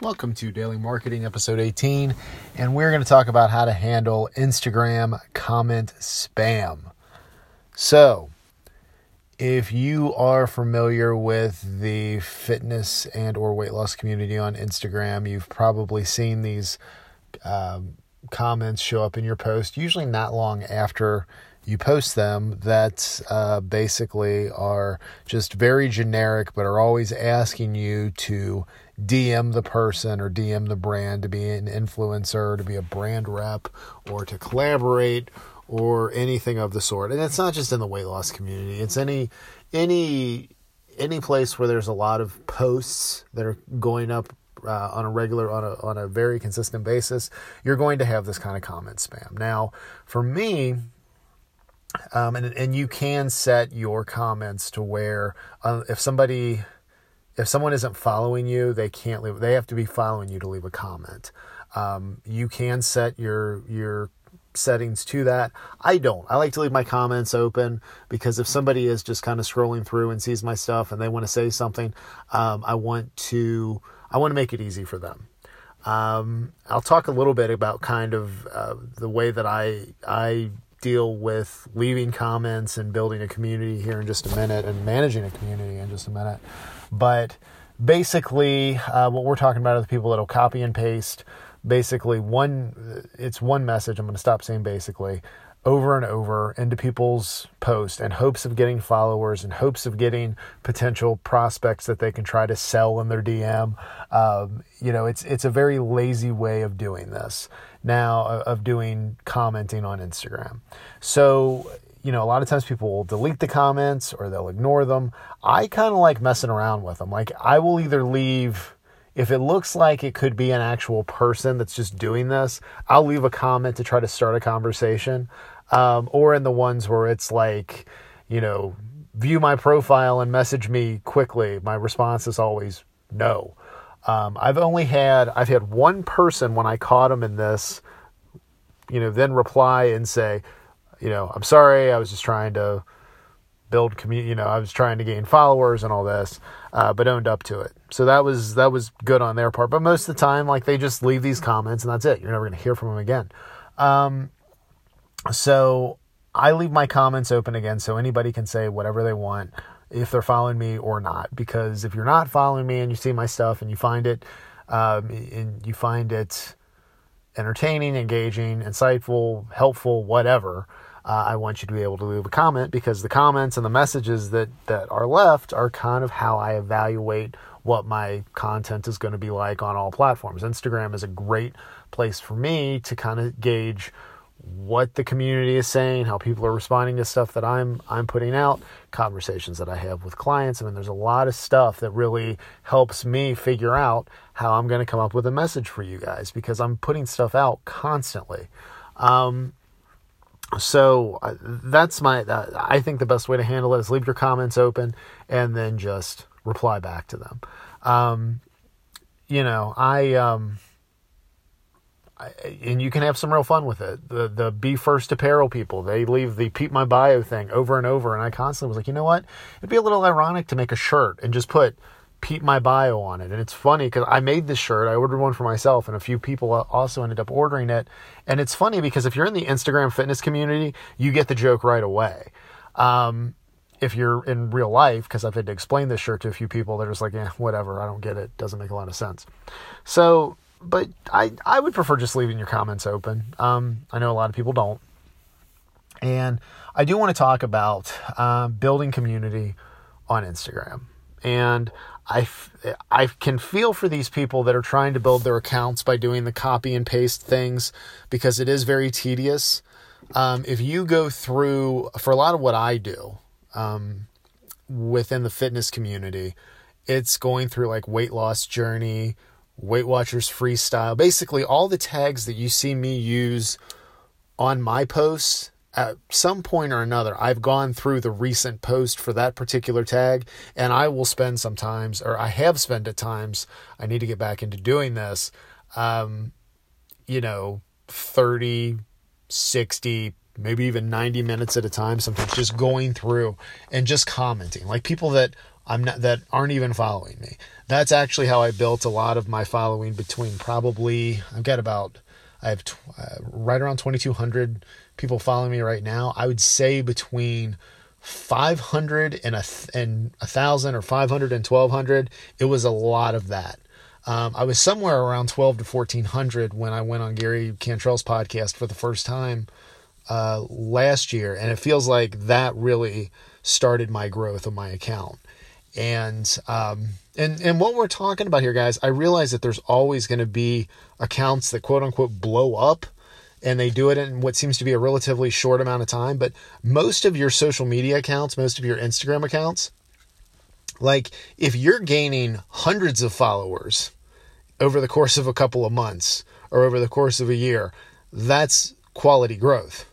Welcome to Daily Marketing episode 18, and we're going to talk about how to handle Instagram comment spam. So, if you are familiar with the fitness and or weight loss community on Instagram, you've probably seen these um, comments show up in your post, usually not long after you post them that uh, basically are just very generic, but are always asking you to DM the person or DM the brand to be an influencer, to be a brand rep, or to collaborate or anything of the sort. And it's not just in the weight loss community. It's any any any place where there's a lot of posts that are going up uh, on a regular on a on a very consistent basis, you're going to have this kind of comment spam. Now, for me, um, and and you can set your comments to where uh, if somebody if someone isn't following you, they can't leave. They have to be following you to leave a comment. Um, you can set your your settings to that. I don't. I like to leave my comments open because if somebody is just kind of scrolling through and sees my stuff and they want to say something, um, I want to I want to make it easy for them. Um, I'll talk a little bit about kind of uh, the way that I I deal with leaving comments and building a community here in just a minute and managing a community in just a minute. But basically, uh, what we're talking about are the people that'll copy and paste basically one, it's one message. I'm going to stop saying basically over and over into people's posts in hopes of getting followers in hopes of getting potential prospects that they can try to sell in their DM. Um, you know, it's it's a very lazy way of doing this now of doing commenting on Instagram. So you know, a lot of times people will delete the comments or they'll ignore them. I kind of like messing around with them. Like I will either leave if it looks like it could be an actual person that's just doing this, I'll leave a comment to try to start a conversation um, or in the ones where it's like, you know, view my profile and message me quickly. My response is always no. Um, I've only had I've had one person when I caught him in this, you know, then reply and say, you know, I'm sorry, I was just trying to build community. You know, I was trying to gain followers and all this, uh, but owned up to it. So that was that was good on their part. But most of the time, like they just leave these comments and that's it. You're never going to hear from them again. Um, so I leave my comments open again so anybody can say whatever they want if they're following me or not. Because if you're not following me and you see my stuff and you find it, um, and you find it entertaining, engaging, insightful, helpful, whatever, uh, I want you to be able to leave a comment because the comments and the messages that, that are left are kind of how I evaluate what my content is going to be like on all platforms. Instagram is a great place for me to kind of gauge what the community is saying, how people are responding to stuff that I'm I'm putting out, conversations that I have with clients. I mean, there's a lot of stuff that really helps me figure out how I'm going to come up with a message for you guys because I'm putting stuff out constantly. Um, so uh, that's my. Uh, I think the best way to handle it is leave your comments open and then just reply back to them. Um, you know, I. Um, and you can have some real fun with it. The the be first apparel people, they leave the peep my bio thing over and over, and I constantly was like, you know what? It'd be a little ironic to make a shirt and just put peep my bio on it. And it's funny because I made this shirt, I ordered one for myself, and a few people also ended up ordering it. And it's funny because if you're in the Instagram fitness community, you get the joke right away. Um, if you're in real life, because I've had to explain this shirt to a few people, they're just like, yeah, whatever, I don't get it. Doesn't make a lot of sense. So but I, I would prefer just leaving your comments open. Um, I know a lot of people don't. And I do want to talk about uh, building community on Instagram. And I, I can feel for these people that are trying to build their accounts by doing the copy and paste things because it is very tedious. Um, if you go through, for a lot of what I do um, within the fitness community, it's going through like weight loss journey, Weight Watchers Freestyle, basically all the tags that you see me use on my posts at some point or another, I've gone through the recent post for that particular tag, and I will spend sometimes, or I have spent at times, I need to get back into doing this, um, you know, 30, 60, maybe even 90 minutes at a time, sometimes just going through and just commenting. Like people that I'm not that aren't even following me. That's actually how I built a lot of my following between probably I've got about I have uh, right around 2200 people following me right now. I would say between 500 and a th- and a thousand or 500 and 1200 it was a lot of that um, i was somewhere around 12 to 1400 when i went on gary cantrell's podcast for the first time uh, last year and it feels like that really started my growth of my account and um, and and what we're talking about here guys i realize that there's always going to be accounts that quote unquote blow up and they do it in what seems to be a relatively short amount of time. But most of your social media accounts, most of your Instagram accounts, like if you're gaining hundreds of followers over the course of a couple of months or over the course of a year, that's quality growth.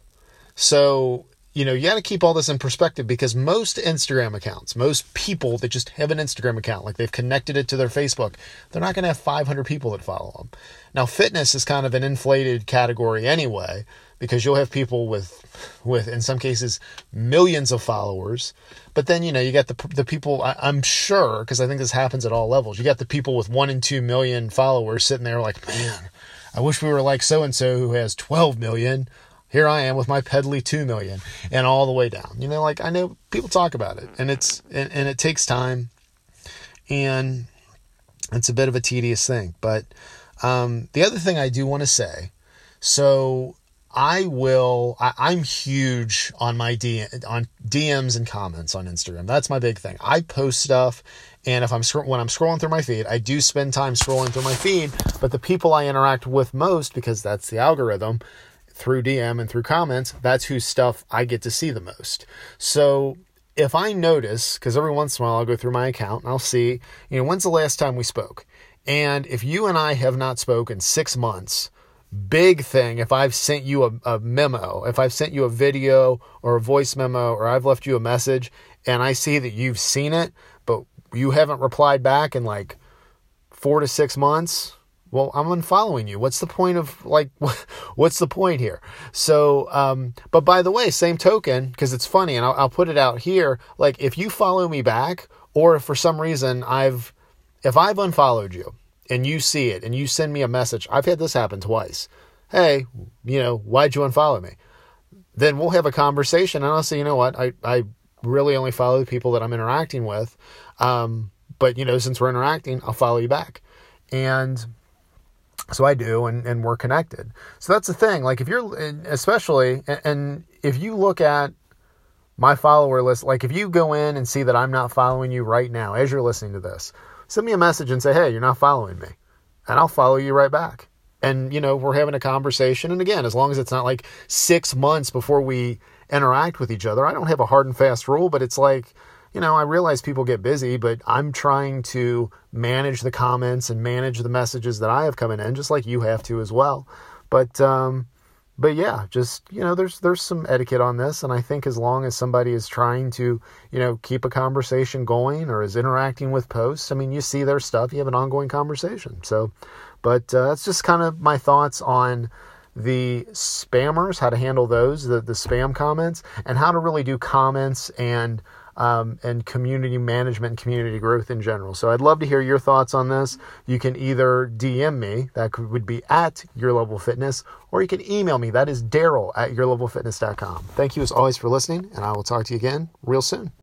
So you know, you got to keep all this in perspective because most Instagram accounts, most people that just have an Instagram account, like they've connected it to their Facebook, they're not going to have 500 people that follow them. Now, fitness is kind of an inflated category anyway, because you'll have people with, with in some cases, millions of followers. But then, you know, you got the, the people, I, I'm sure, because I think this happens at all levels, you got the people with one and two million followers sitting there like, man, I wish we were like so and so who has 12 million here I am with my Pedley 2 million and all the way down. You know, like I know people talk about it and it's, and, and it takes time and it's a bit of a tedious thing. But um, the other thing I do want to say, so I will. I, am huge on my D, on DMs and comments on Instagram. That's my big thing. I post stuff, and if I'm when I'm scrolling through my feed, I do spend time scrolling through my feed. But the people I interact with most, because that's the algorithm, through DM and through comments, that's whose stuff I get to see the most. So if I notice, because every once in a while I'll go through my account and I'll see, you know, when's the last time we spoke? And if you and I have not spoken six months, big thing if I've sent you a, a, memo, if I've sent you a video or a voice memo, or I've left you a message and I see that you've seen it, but you haven't replied back in like four to six months, well, I'm unfollowing you. What's the point of like, what's the point here? So, um, but by the way, same token, because it's funny and I'll, I'll put it out here. Like if you follow me back or if for some reason I've, if I've unfollowed you and you see it and you send me a message, I've had this happen twice. Hey, you know, why'd you unfollow me? Then we'll have a conversation and I'll say, you know what? I, I really only follow the people that I'm interacting with. Um, but you know, since we're interacting, I'll follow you back. And so I do, and, and we're connected. So that's the thing. Like if you're, especially, and if you look at my follower list, like if you go in and see that I'm not following you right now as you're listening to this, send me a message and say, hey, you're not following me. And I'll follow you right back. And, you know, we're having a conversation. And again, as long as it's not like six months before we interact with each other, I don't have a hard and fast rule, but it's like, you know, I realize people get busy, but I'm trying to manage the comments and manage the messages that I have coming in, just like you have to as well. But, um, but yeah, just you know, there's there's some etiquette on this, and I think as long as somebody is trying to, you know, keep a conversation going or is interacting with posts, I mean, you see their stuff, you have an ongoing conversation. So, but uh, that's just kind of my thoughts on the spammers, how to handle those, the the spam comments, and how to really do comments and um, and community management and community growth in general. So I'd love to hear your thoughts on this. You can either DM me, that would be at your level fitness, or you can email me, that is Daryl at yourlevelfitness.com. Thank you as always for listening, and I will talk to you again real soon.